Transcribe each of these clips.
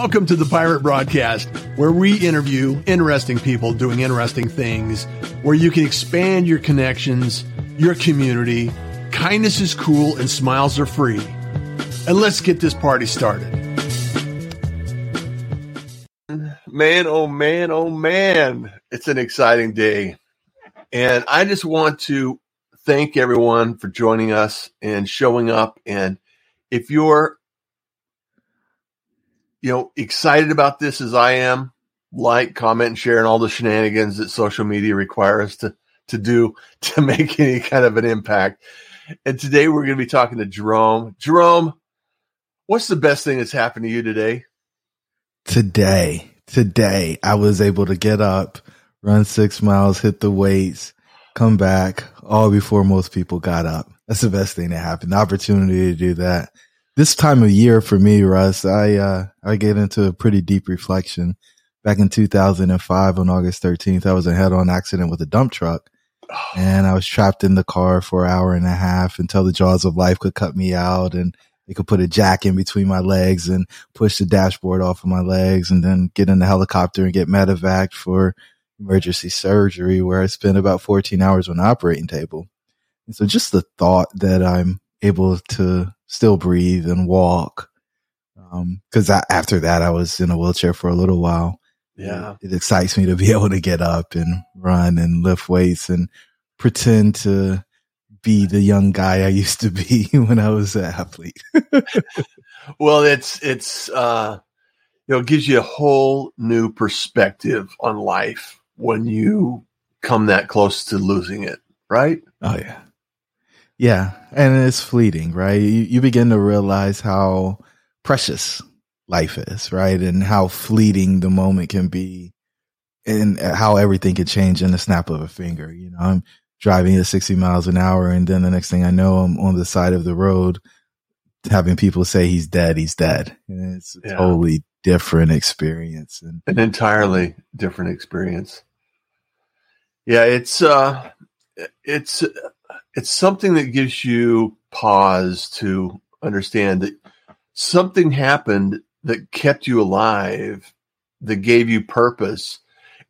Welcome to the Pirate Broadcast, where we interview interesting people doing interesting things, where you can expand your connections, your community. Kindness is cool and smiles are free. And let's get this party started. Man, oh man, oh man, it's an exciting day. And I just want to thank everyone for joining us and showing up. And if you're you know, excited about this as I am, like, comment, and share, and all the shenanigans that social media requires us to to do to make any kind of an impact. And today we're going to be talking to Jerome. Jerome, what's the best thing that's happened to you today? Today, today, I was able to get up, run six miles, hit the weights, come back, all before most people got up. That's the best thing that happened. The opportunity to do that this time of year for me, Russ, I, uh, I get into a pretty deep reflection. Back in 2005 on August 13th, I was in a head on accident with a dump truck and I was trapped in the car for an hour and a half until the jaws of life could cut me out and they could put a jack in between my legs and push the dashboard off of my legs and then get in the helicopter and get medevac for emergency surgery where I spent about 14 hours on the operating table. And so just the thought that I'm able to still breathe and walk. Um, cause I, after that, I was in a wheelchair for a little while. Yeah. It, it excites me to be able to get up and run and lift weights and pretend to be the young guy I used to be when I was an athlete. well, it's, it's, uh, you know, it gives you a whole new perspective on life when you come that close to losing it, right? Oh yeah. Yeah, and it's fleeting, right? You, you begin to realize how precious life is, right? And how fleeting the moment can be and how everything can change in the snap of a finger. You know, I'm driving at 60 miles an hour and then the next thing I know, I'm on the side of the road having people say he's dead, he's dead. And it's a yeah. totally different experience. And an entirely different experience. Yeah, it's, uh, it's, it's something that gives you pause to understand that something happened that kept you alive, that gave you purpose.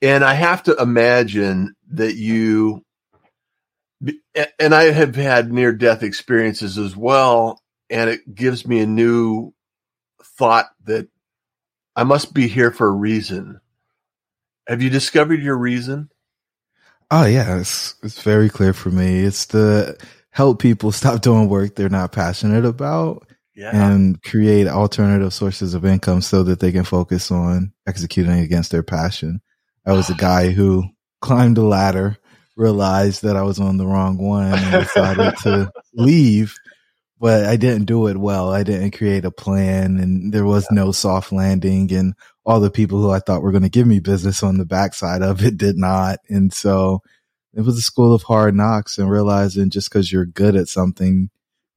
And I have to imagine that you, and I have had near death experiences as well. And it gives me a new thought that I must be here for a reason. Have you discovered your reason? Oh yeah, it's it's very clear for me. It's to help people stop doing work they're not passionate about yeah. and create alternative sources of income so that they can focus on executing against their passion. I was a guy who climbed a ladder, realized that I was on the wrong one and decided to leave, but I didn't do it well. I didn't create a plan and there was no soft landing and all the people who I thought were going to give me business on the backside of it did not. And so it was a school of hard knocks and realizing just because you're good at something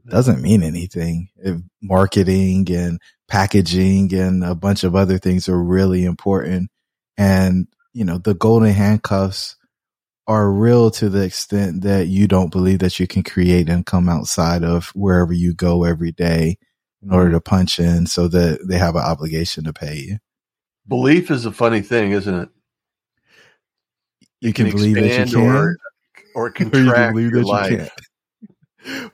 doesn't mean anything. It, marketing and packaging and a bunch of other things are really important. And, you know, the golden handcuffs are real to the extent that you don't believe that you can create and come outside of wherever you go every day in order to punch in so that they have an obligation to pay you. Belief is a funny thing, isn't it? You, you can, can believe that you can, or, or contract or you your life.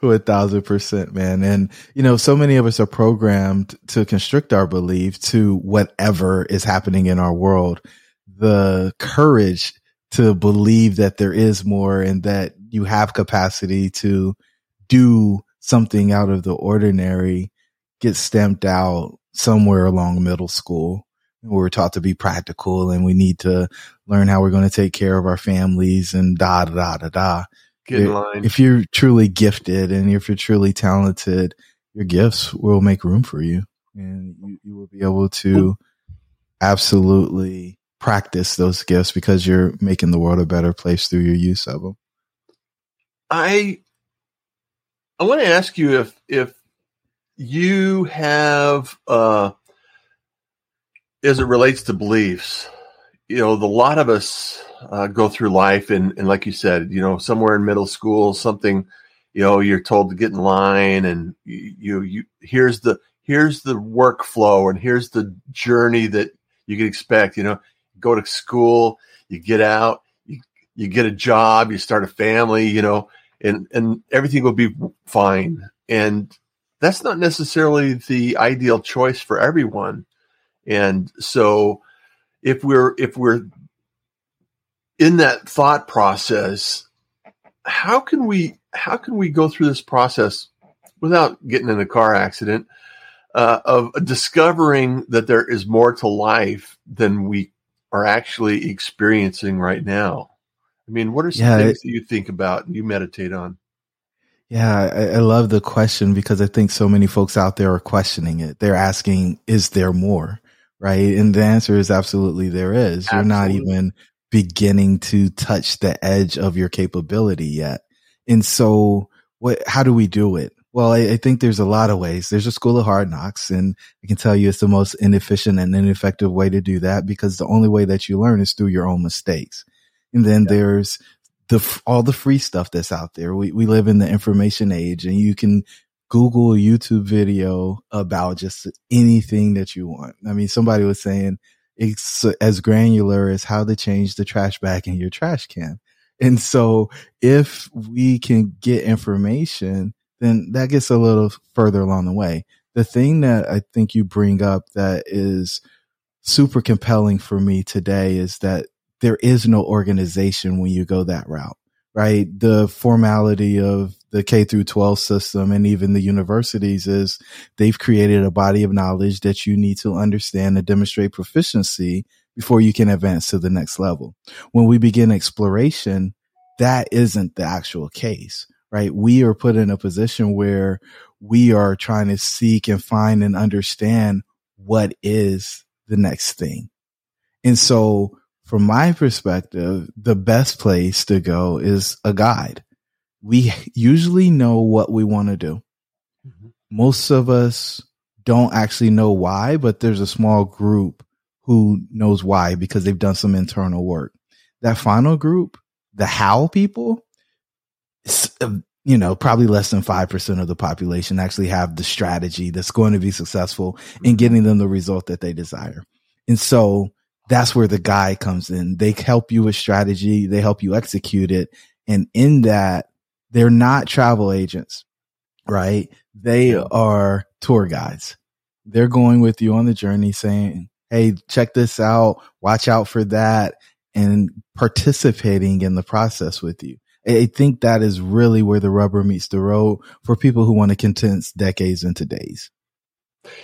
a thousand percent, man. And, you know, so many of us are programmed to constrict our belief to whatever is happening in our world. The courage to believe that there is more and that you have capacity to do something out of the ordinary gets stamped out somewhere along middle school we're taught to be practical and we need to learn how we're going to take care of our families and da da da da da. Get in line. If you're truly gifted and if you're truly talented, your gifts will make room for you and you, you will be able to absolutely practice those gifts because you're making the world a better place through your use of them. I I want to ask you if if you have uh as it relates to beliefs, you know, the lot of us uh, go through life, and, and like you said, you know, somewhere in middle school, something, you know, you're told to get in line, and you, you, you here's the here's the workflow and here's the journey that you can expect. You know, go to school, you get out, you, you get a job, you start a family, you know, and, and everything will be fine. And that's not necessarily the ideal choice for everyone. And so if we're, if we're in that thought process, how can we, how can we go through this process without getting in a car accident? Uh, of discovering that there is more to life than we are actually experiencing right now. I mean, what are some yeah, things it, that you think about and you meditate on? Yeah, I, I, love the question because I think so many folks out there are questioning it. They're asking, is there more? Right. And the answer is absolutely there is. Absolutely. You're not even beginning to touch the edge of your capability yet. And so what, how do we do it? Well, I, I, think there's a lot of ways. There's a school of hard knocks, and I can tell you it's the most inefficient and ineffective way to do that because the only way that you learn is through your own mistakes. And then yeah. there's the all the free stuff that's out there. We we live in the information age, and you can Google a YouTube video about just anything that you want. I mean, somebody was saying it's as granular as how to change the trash bag in your trash can. And so if we can get information then that gets a little further along the way. The thing that I think you bring up that is super compelling for me today is that there is no organization when you go that route, right? The formality of the K through 12 system and even the universities is they've created a body of knowledge that you need to understand and demonstrate proficiency before you can advance to the next level. When we begin exploration, that isn't the actual case right? We are put in a position where we are trying to seek and find and understand what is the next thing. And so from my perspective, the best place to go is a guide. We usually know what we want to do. Mm-hmm. Most of us don't actually know why, but there's a small group who knows why because they've done some internal work. That final group, the how people, Um, you know, probably less than 5% of the population actually have the strategy that's going to be successful in mm-hmm. getting them the result that they desire. And so that's where the guy comes in. They help you with strategy. They help you execute it. And in that, they're not travel agents, right? They are tour guides. They're going with you on the journey saying, Hey, check this out. Watch out for that and participating in the process with you. I think that is really where the rubber meets the road for people who want to condense decades into days.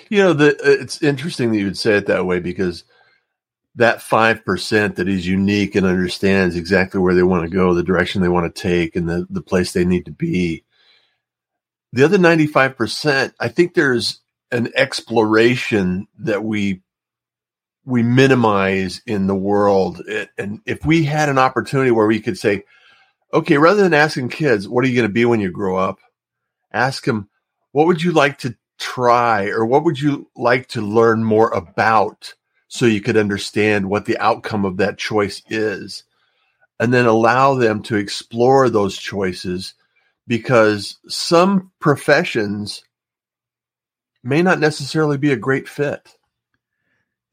You know, the, uh, it's interesting that you would say it that way because that 5% that is unique and understands exactly where they want to go, the direction they want to take, and the, the place they need to be. The other 95%, I think there's an exploration that we we minimize in the world. And if we had an opportunity where we could say, okay, rather than asking kids, what are you going to be when you grow up? Ask them, what would you like to try or what would you like to learn more about so you could understand what the outcome of that choice is? And then allow them to explore those choices because some professions may not necessarily be a great fit.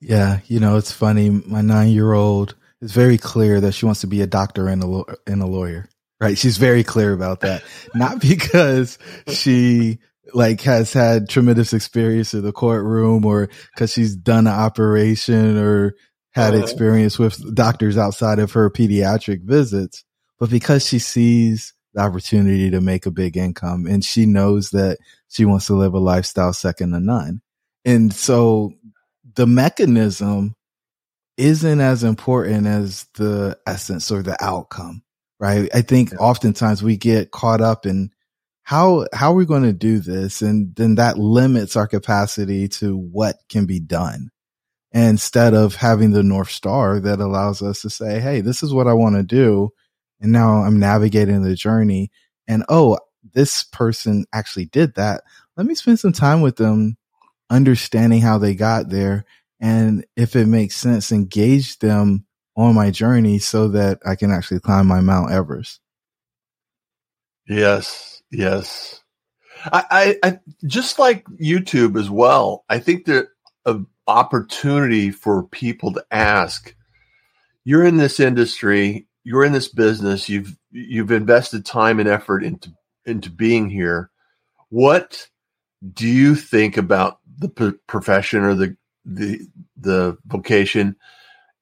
Yeah, you know, it's funny. My nine year old is very clear that she wants to be a doctor and a, and a lawyer right? She's very clear about that. Not because she like has had tremendous experience in the courtroom or because she's done an operation or had uh-huh. experience with doctors outside of her pediatric visits, but because she sees the opportunity to make a big income and she knows that she wants to live a lifestyle second to none. And so the mechanism isn't as important as the essence or the outcome right? I think oftentimes we get caught up in how how are we going to do this, and then that limits our capacity to what can be done. Instead of having the north star that allows us to say, "Hey, this is what I want to do," and now I'm navigating the journey, and oh, this person actually did that. Let me spend some time with them, understanding how they got there, and if it makes sense, engage them on my journey so that I can actually climb my Mount Everest. Yes, yes. I, I, I just like YouTube as well. I think that an opportunity for people to ask. You're in this industry. You're in this business. You've you've invested time and effort into into being here. What do you think about the p- profession or the the the vocation?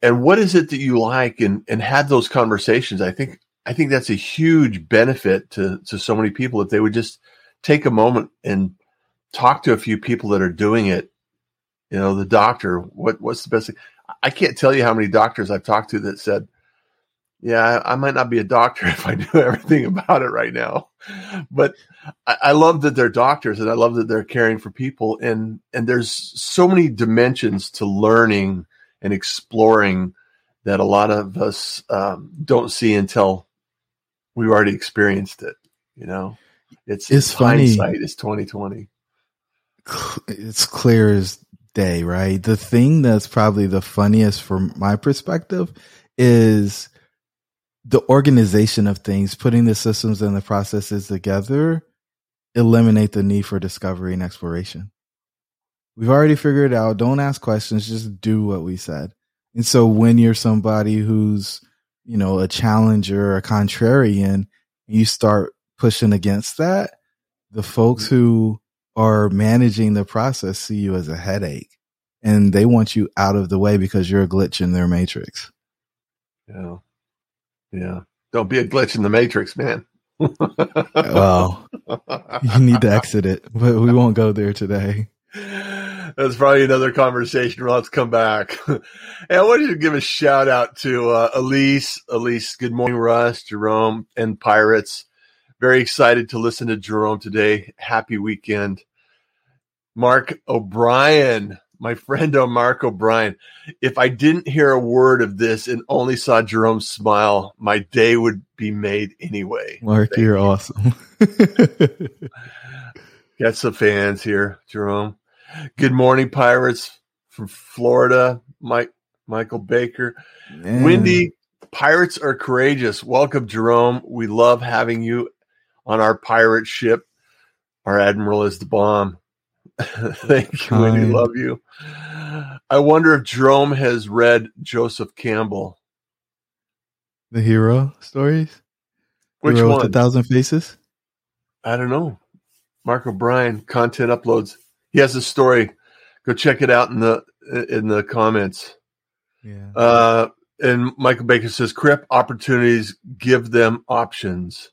And what is it that you like? And and have those conversations. I think I think that's a huge benefit to to so many people if they would just take a moment and talk to a few people that are doing it. You know, the doctor. What what's the best thing? I can't tell you how many doctors I've talked to that said, "Yeah, I, might not be a doctor if I knew everything about it right now." But I, I love that they're doctors, and I love that they're caring for people. And and there's so many dimensions to learning and exploring that a lot of us um, don't see until we've already experienced it. You know, it's it's funny. Hindsight is twenty twenty. It's clear as day, right? The thing that's probably the funniest from my perspective is the organization of things, putting the systems and the processes together, eliminate the need for discovery and exploration. We've already figured out. Don't ask questions. Just do what we said. And so when you're somebody who's, you know, a challenger, a contrarian, you start pushing against that, the folks who are managing the process see you as a headache and they want you out of the way because you're a glitch in their matrix. Yeah. Yeah. Don't be a glitch in the matrix, man. well, you need to exit it, but we won't go there today. That's probably another conversation. Let's come back. and I wanted to give a shout out to uh, Elise. Elise, good morning, Russ, Jerome, and Pirates. Very excited to listen to Jerome today. Happy weekend. Mark O'Brien, my friend Mark O'Brien. If I didn't hear a word of this and only saw Jerome smile, my day would be made anyway. Mark, Thank you're you. awesome. Got some fans here, Jerome. Good morning, Pirates from Florida. Mike Michael Baker. Man. Windy, Pirates are courageous. Welcome, Jerome. We love having you on our pirate ship. Our admiral is the bomb. Thank you, Winnie. Love you. I wonder if Jerome has read Joseph Campbell. The hero stories? Which hero one? A thousand faces? I don't know. Mark O'Brien, content uploads. He has a story. Go check it out in the in the comments. Yeah. Uh, and Michael Baker says, "Crip opportunities give them options."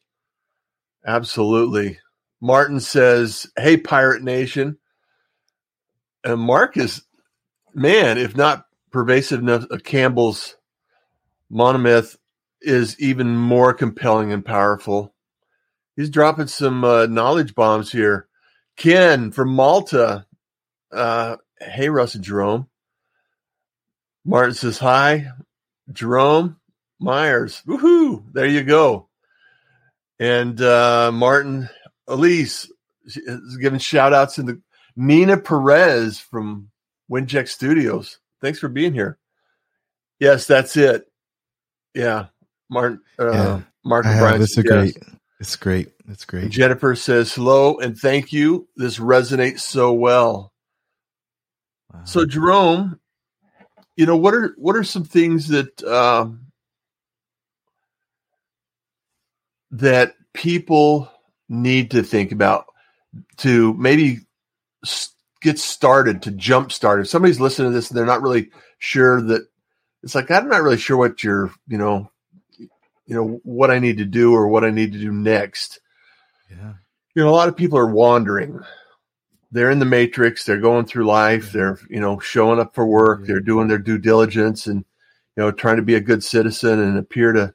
Absolutely. Martin says, Hey, Pirate Nation. And Mark is, man, if not pervasive enough, uh, Campbell's monomyth is even more compelling and powerful. He's dropping some uh, knowledge bombs here. Ken from Malta. Uh, hey, Russ and Jerome. Martin says, Hi, Jerome Myers. Woohoo! There you go. And uh, Martin Elise is giving shout outs in the Nina Perez from Winject Studios. Thanks for being here. Yes, that's it. Yeah. Martin uh, yeah, Mark Bryan. It's yes. great. It's great. It's great. Jennifer says hello and thank you. This resonates so well. Wow. So Jerome, you know what are what are some things that um, that people need to think about to maybe get started to jump start. If somebody's listening to this and they're not really sure that it's like i'm not really sure what you're you know you know what i need to do or what i need to do next. Yeah. You know a lot of people are wandering. They're in the matrix. They're going through life. They're you know showing up for work. They're doing their due diligence and you know trying to be a good citizen and appear to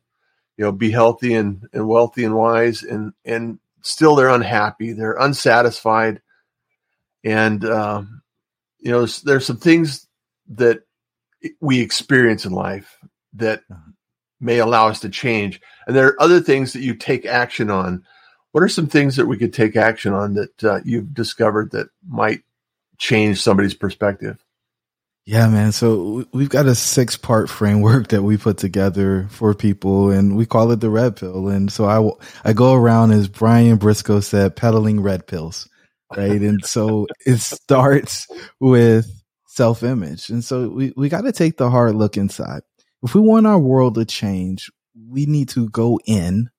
you know be healthy and, and wealthy and wise. And and still they're unhappy. They're unsatisfied and um, you know there's, there's some things that we experience in life that uh-huh. may allow us to change and there are other things that you take action on what are some things that we could take action on that uh, you've discovered that might change somebody's perspective Yeah, man. So we've got a six part framework that we put together for people and we call it the red pill. And so I, I go around as Brian Briscoe said, peddling red pills. Right. and so it starts with self image. And so we, we got to take the hard look inside. If we want our world to change, we need to go in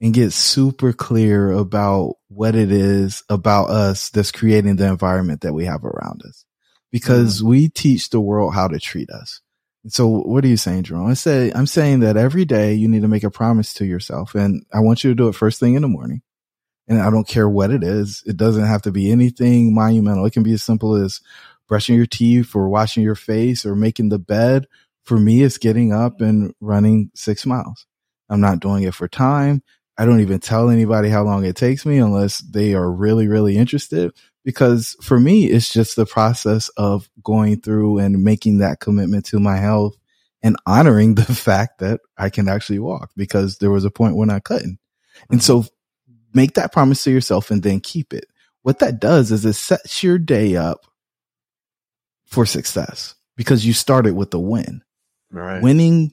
and get super clear about what it is about us that's creating the environment that we have around us because mm-hmm. we teach the world how to treat us. So what are you saying, Jerome? I say, I'm saying that every day you need to make a promise to yourself and I want you to do it first thing in the morning. And I don't care what it is. It doesn't have to be anything monumental. It can be as simple as brushing your teeth or washing your face or making the bed. For me, it's getting up and running six miles. I'm not doing it for time. I don't even tell anybody how long it takes me unless they are really, really interested. Because for me, it's just the process of going through and making that commitment to my health and honoring the fact that I can actually walk because there was a point when I couldn't. And mm-hmm. so make that promise to yourself and then keep it. What that does is it sets your day up for success because you started with a win. Right. Winning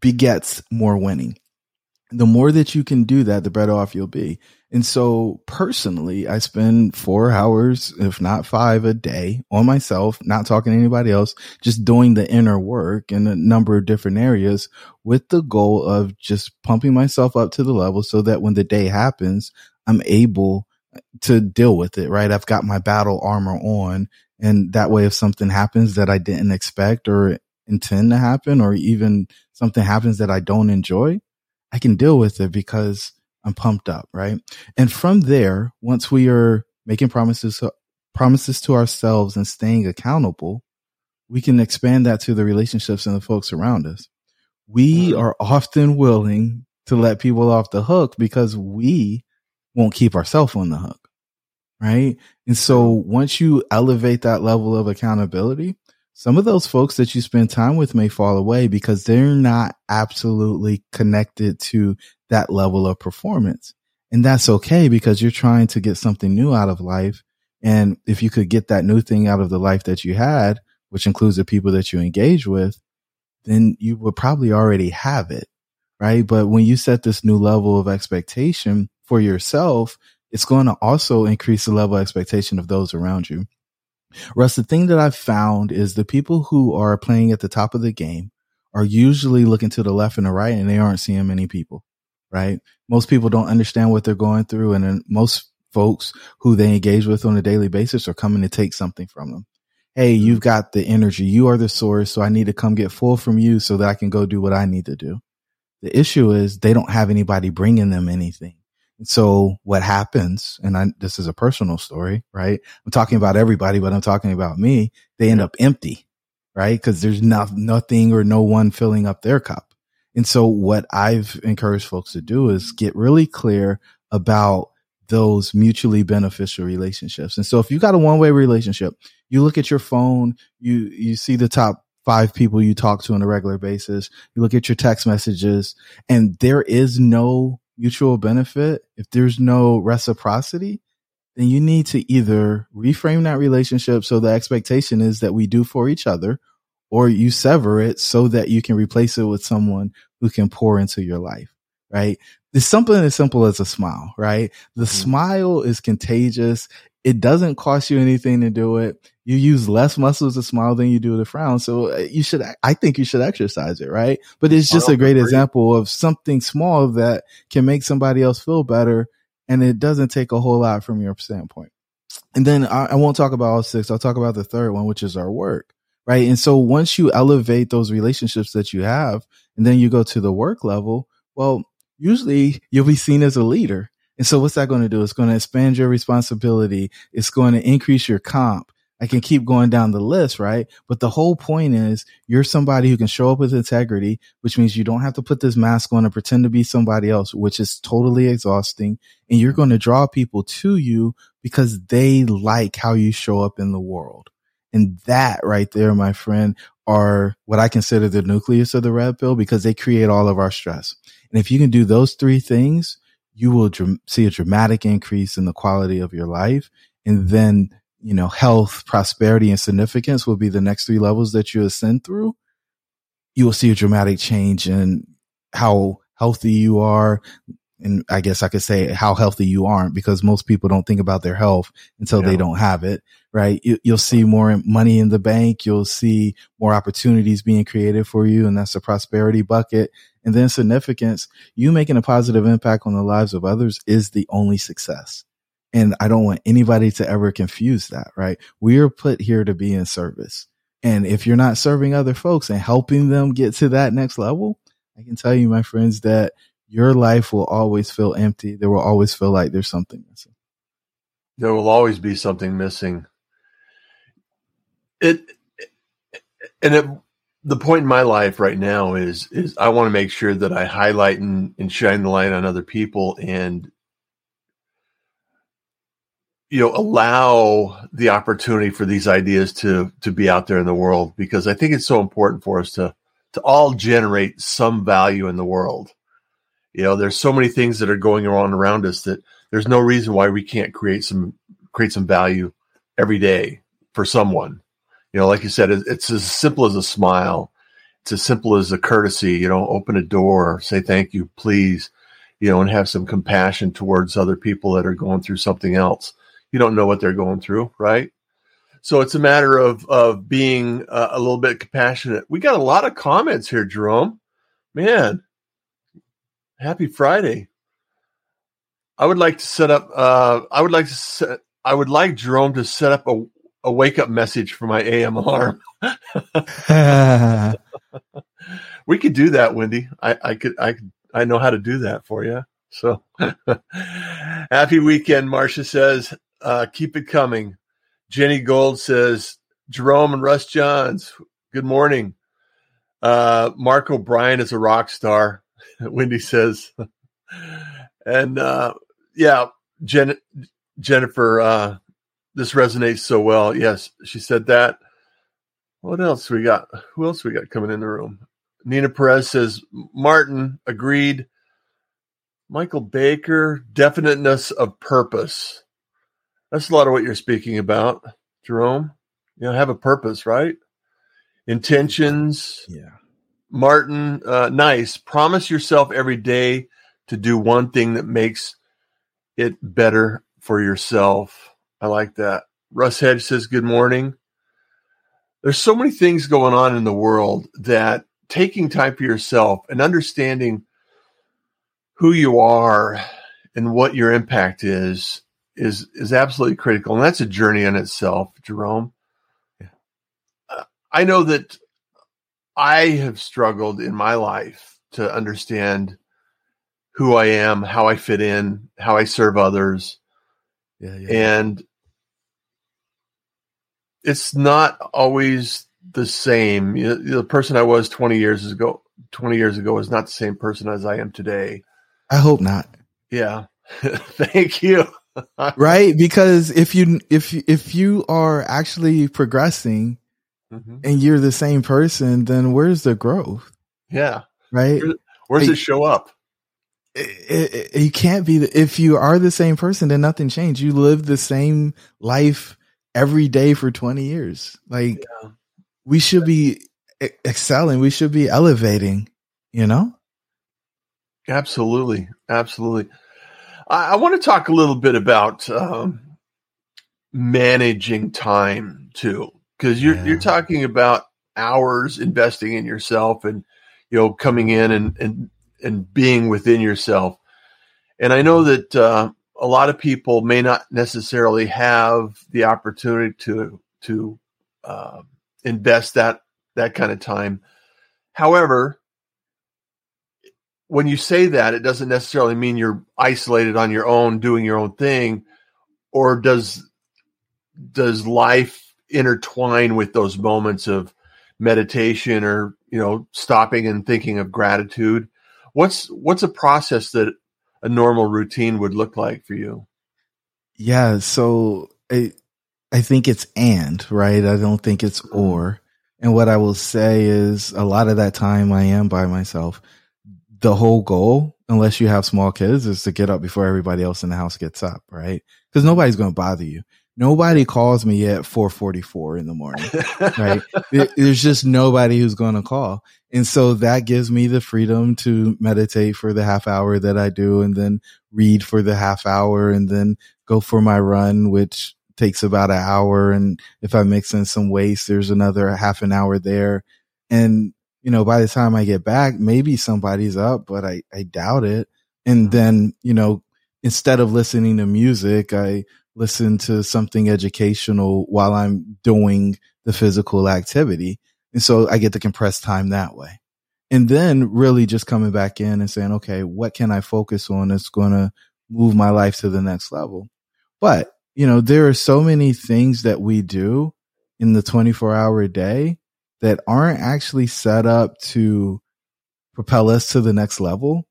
begets more winning the more that you can do that, the better off you'll be. And so personally, I spend four hours, if not five a day on myself, not talking to anybody else, just doing the inner work in a number of different areas with the goal of just pumping myself up to the level so that when the day happens, I'm able to deal with it, right? I've got my battle armor on. And that way, if something happens that I didn't expect or intend to happen, or even something happens that I don't enjoy, I can deal with it because I'm pumped up, right? And from there, once we are making promises, uh, promises to ourselves and staying accountable, we can expand that to the relationships and the folks around us. We are often willing to let people off the hook because we won't keep ourselves on the hook. Right. And so once you elevate that level of accountability, some of those folks that you spend time with may fall away because they're not absolutely connected to that level of performance. And that's okay because you're trying to get something new out of life. And if you could get that new thing out of the life that you had, which includes the people that you engage with, then you would probably already have it. Right. But when you set this new level of expectation for yourself, it's going to also increase the level of expectation of those around you. Russ, the thing that I've found is the people who are playing at the top of the game are usually looking to the left and the right and they aren't seeing many people, right? Most people don't understand what they're going through. And then most folks who they engage with on a daily basis are coming to take something from them. Hey, you've got the energy. You are the source. So I need to come get full from you so that I can go do what I need to do. The issue is they don't have anybody bringing them anything. So what happens, and I, this is a personal story, right? I'm talking about everybody, but I'm talking about me. They end up empty, right? Cause there's not, nothing or no one filling up their cup. And so what I've encouraged folks to do is get really clear about those mutually beneficial relationships. And so if you got a one way relationship, you look at your phone, you, you see the top five people you talk to on a regular basis. You look at your text messages and there is no mutual benefit, if there's no reciprocity, then you need to either reframe that relationship so the expectation is that we do for each other, or you sever it so that you can replace it with someone who can pour into your life, right? It's something as simple as a smile, right? The mm-hmm. smile is contagious. It doesn't cost you anything to do it. You use less muscles to smile than you do to frown. So uh, you should, I think you should exercise it, right? But it's just a great agree. example of something small that can make somebody else feel better. And it doesn't take a whole lot from your standpoint. And then I, I won't talk about all six. I'll talk about the third one, which is our work, right? And so once you elevate those relationships that you have and then you go to the work level, well, usually you'll be seen as a leader and so what's that going to do? It's going to expand your responsibility. It's going to increase your comp. I can keep going down the list, right? But the whole point is you're somebody who can show up with integrity, which means you don't have to put this mask on and pretend to be somebody else, which is totally exhausting. And you're going to draw people to you because they like how you show up in the world. And that right there, my friend, are what I consider the nucleus of the red pill because they create all of our stress. And if you can do those three things, you will dr- see a dramatic increase in the quality of your life. And then you know, health, prosperity, and significance will be the next three levels that you ascend through, you will see a dramatic change in how healthy you are. And I guess I could say how healthy you aren't because most people don't think about their health until yeah. they don't have it, right? You, will see more money in the bank. You'll see more opportunities being created for you. And that's a prosperity bucket. And then significance, you making a positive impact on the lives of others is the only success. And I don't want anybody to ever confuse that, right? We are put here to be in service. And if you're not serving other folks and helping them get to that next level, I can tell you, my friends, that your life will always feel empty. There will always feel like there's something missing. There will always be something missing. It, and it, the point in my life right now is is I want to make sure that I highlight and, and shine the light on other people and you know allow the opportunity for these ideas to to be out there in the world because I think it's so important for us to to all generate some value in the world. You know, there's so many things that are going on around us that there's no reason why we can't create some create some value every day for someone. You know, like you said, it's as simple as a smile. It's as simple as a courtesy. You know, open a door, say thank you, please. You know, and have some compassion towards other people that are going through something else you don't know what they're going through, right? So it's a matter of of being uh, a little bit compassionate. We got a lot of comments here, Jerome. Man, happy Friday. I would like to set up. Uh, I would like to set. I would like Jerome to set up a, a wake up message for my AM alarm. we could do that, Wendy. I, I could. I I know how to do that for you. So happy weekend, Marcia says. Uh, keep it coming. Jenny Gold says, Jerome and Russ Johns, good morning. Uh, Mark O'Brien is a rock star, Wendy says. and uh, yeah, Jen- Jennifer, uh, this resonates so well. Yes, she said that. What else we got? Who else we got coming in the room? Nina Perez says, Martin agreed. Michael Baker, definiteness of purpose. That's a lot of what you're speaking about, Jerome. You know, have a purpose, right? Intentions. Yeah. Martin, uh, nice. Promise yourself every day to do one thing that makes it better for yourself. I like that. Russ Hedge says, Good morning. There's so many things going on in the world that taking time for yourself and understanding who you are and what your impact is is is absolutely critical, and that's a journey in itself, Jerome. Yeah. Uh, I know that I have struggled in my life to understand who I am, how I fit in, how I serve others, yeah, yeah. and it's not always the same. You know, the person I was 20 years ago, 20 years ago, is not the same person as I am today. I hope not. Yeah. Thank you. right? Because if you if if you are actually progressing mm-hmm. and you're the same person, then where's the growth? Yeah. Right? Where, where does it, it show up? It, it, you can't be the, if you are the same person, then nothing changed. You live the same life every day for 20 years. Like yeah. we should be excelling. We should be elevating, you know? Absolutely. Absolutely. I, I want to talk a little bit about um, managing time too, because you're yeah. you're talking about hours investing in yourself and you know coming in and and and being within yourself. And I know that uh, a lot of people may not necessarily have the opportunity to to uh, invest that that kind of time. However, when you say that, it doesn't necessarily mean you're isolated on your own doing your own thing, or does does life intertwine with those moments of meditation or you know stopping and thinking of gratitude? What's what's a process that a normal routine would look like for you? Yeah, so I I think it's and right. I don't think it's mm-hmm. or. And what I will say is a lot of that time I am by myself the whole goal, unless you have small kids, is to get up before everybody else in the house gets up, right? Because nobody's going to bother you. Nobody calls me at 444 in the morning, right? There's just nobody who's going to call. And so that gives me the freedom to meditate for the half hour that I do and then read for the half hour and then go for my run, which takes about an hour. And if I mix in some waste, there's another half an hour there. And, you know, by the time I get back, maybe somebody's up, but I, I doubt it. And mm-hmm. then, you know, instead of listening to music, I listen to something educational while I'm doing the physical activity. And so I get to compress time that way. And then really just coming back in and saying, okay, what can I focus on that's going to move my life to the next level? But, you know, there are so many things that we do in the 24 hour day that aren't actually set up to propel us to the next level.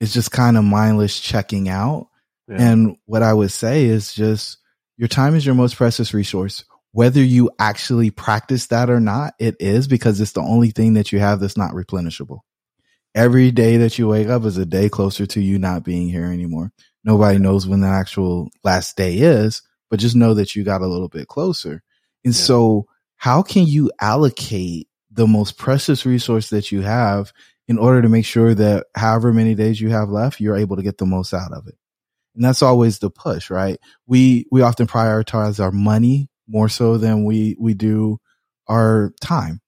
It's just kind of mindless checking out yeah. And what I would say is just your time is your most precious resource. Whether you actually practice that or not, it is because it's the only thing that you have that's not replenishable. Every day that you wake up is a day closer to you not being here anymore. Nobody knows when the actual last day is, but just know that you got a little bit closer. And yeah. so how can you allocate the most precious resource that you have in order to make sure that however many days you have left, you're able to get the most out of it? And that's always the push, right? We, we often prioritize our money more so than we, we do our time.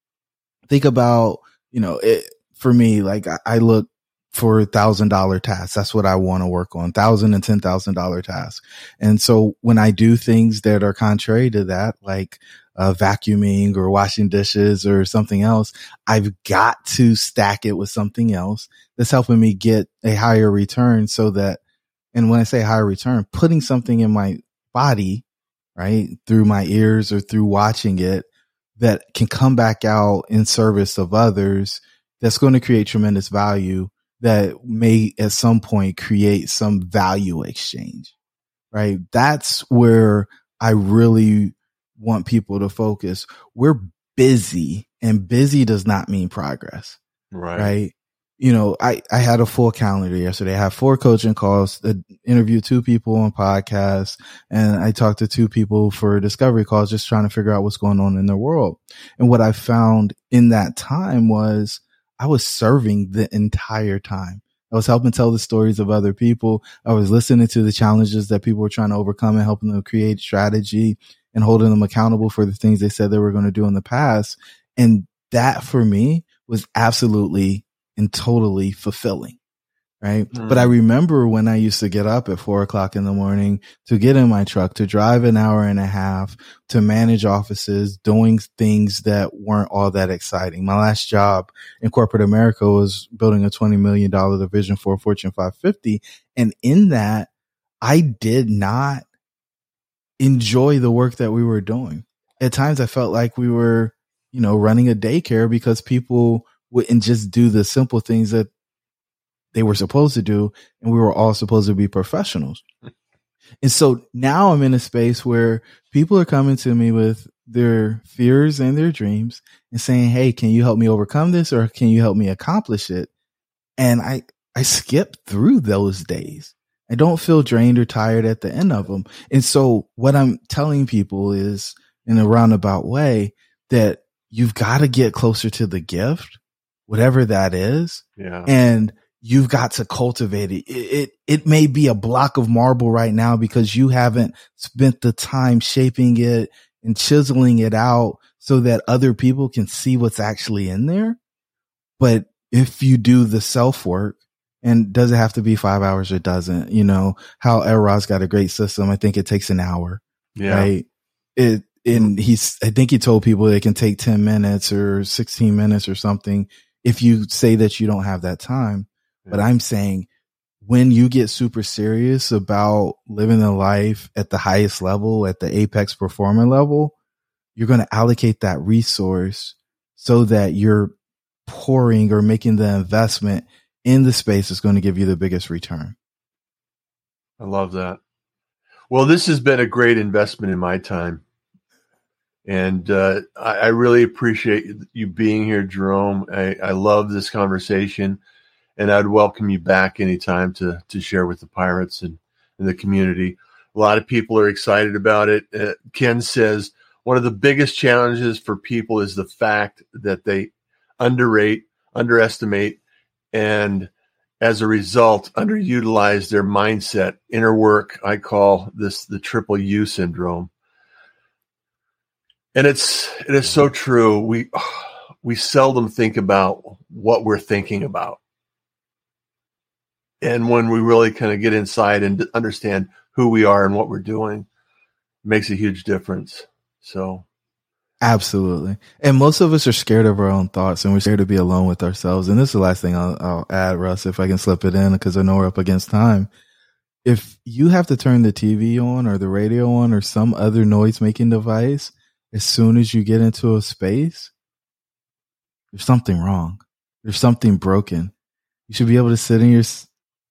Think about, you know, it, for me, like I, I look for thousand dollar tasks. That's what I want to work on. Thousand and ten thousand dollar tasks. And so when I do things that are contrary to that, like uh, vacuuming or washing dishes or something else, I've got to stack it with something else that's helping me get a higher return so that and when I say high return, putting something in my body, right, through my ears or through watching it that can come back out in service of others that's going to create tremendous value that may at some point create some value exchange, right? That's where I really want people to focus. We're busy and busy does not mean progress. Right. Right you know, I, I had a full calendar yesterday. I had four coaching calls, I interviewed two people on podcasts, and I talked to two people for discovery calls, just trying to figure out what's going on in their world. And what I found in that time was I was serving the entire time. I was helping tell the stories of other people. I was listening to the challenges that people were trying to overcome and helping them create strategy and holding them accountable for the things they said they were going to do in the past. And that for me was absolutely and totally fulfilling. Right. Mm. But I remember when I used to get up at four o'clock in the morning to get in my truck, to drive an hour and a half, to manage offices, doing things that weren't all that exciting. My last job in corporate America was building a $20 million division for Fortune 550. And in that, I did not enjoy the work that we were doing. At times I felt like we were, you know, running a daycare because people wouldn't just do the simple things that they were supposed to do. And we were all supposed to be professionals. and so now I'm in a space where people are coming to me with their fears and their dreams and saying, Hey, can you help me overcome this or can you help me accomplish it? And I, I skip through those days. I don't feel drained or tired at the end of them. And so what I'm telling people is in a roundabout way that you've got to get closer to the gift whatever that is. Yeah. And you've got to cultivate it. it. It, it may be a block of marble right now because you haven't spent the time shaping it and chiseling it out so that other people can see what's actually in there. But if you do the self work, and does it have to be five hours or doesn't? You know, Hal Elrod's got a great system. I think it takes an hour. Yeah. Right. It, and he's, I think he told people it can take 10 minutes or 16 minutes or something if you say that you don't have that time. Yeah. But I'm saying when you get super serious about living a life at the highest level, at the apex performer level, you're going to allocate that resource so that you're pouring or making the investment in the space that's going to give you the biggest return. I love that. Well, this has been a great investment in my time. And uh, I, I, really appreciate you being here, Jerome. I, I, love this conversation, and I'd welcome you back anytime to to share with the pirates and, and the community. A lot of people are excited about it. Uh, Ken says one of the biggest challenges for people is the fact that they underrate, underestimate, and as a result, underutilize their mindset, inner work. I call this the triple U syndrome. And it's it is so mm-hmm. true. We we seldom think about what we're thinking about. And when we really kind of get inside and understand who we are and what we're doing, it makes a huge difference. So Absolutely. And most of us are scared of our own thoughts and we're scared to be alone with ourselves. And this is the last thing I'll, I'll add, Russ, if I can slip it in, because I know we're up against time. If you have to turn the TV on or the radio on or some other noise making device as soon as you get into a space, there's something wrong. There's something broken. You should be able to sit in your,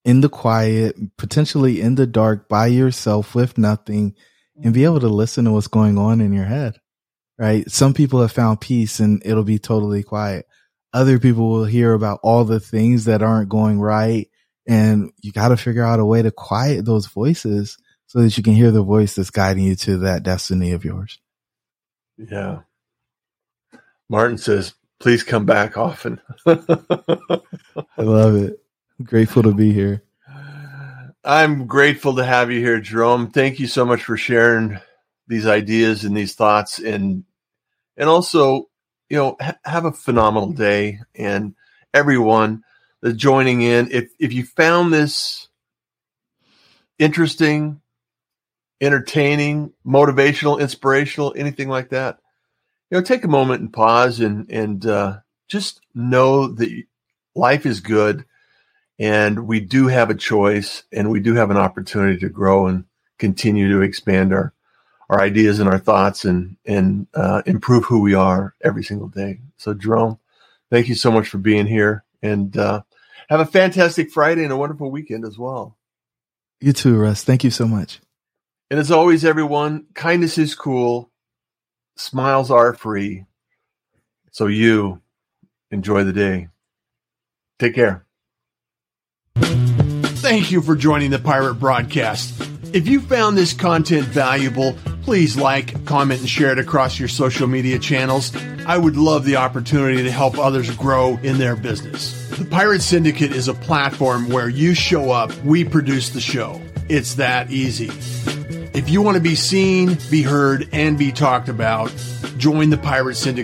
in the quiet, potentially in the dark by yourself with nothing and be able to listen to what's going on in your head right? Some people have found peace and it'll be totally quiet. Other people will hear about all the things that aren't going right. And you got to figure out a way to quiet those voices so that you can hear the voice that's guiding you to that destiny of yours. Yeah. Martin says, please come back often. I love it. I'm grateful to be here. I'm grateful to have you here, Jerome. Thank you so much for sharing these ideas and these thoughts and and also you know ha- have a phenomenal day and everyone that's joining in if if you found this interesting entertaining motivational inspirational anything like that you know take a moment and pause and and uh, just know that life is good and we do have a choice and we do have an opportunity to grow and continue to expand our our ideas and our thoughts and and uh, improve who we are every single day. So, Jerome, thank you so much for being here, and uh, have a fantastic Friday and a wonderful weekend as well. You too, Russ. Thank you so much. And as always, everyone, kindness is cool. Smiles are free. So you enjoy the day. Take care. Thank you for joining the Pirate Broadcast. If you found this content valuable, please like, comment, and share it across your social media channels. I would love the opportunity to help others grow in their business. The Pirate Syndicate is a platform where you show up, we produce the show. It's that easy. If you want to be seen, be heard, and be talked about, join the Pirate Syndicate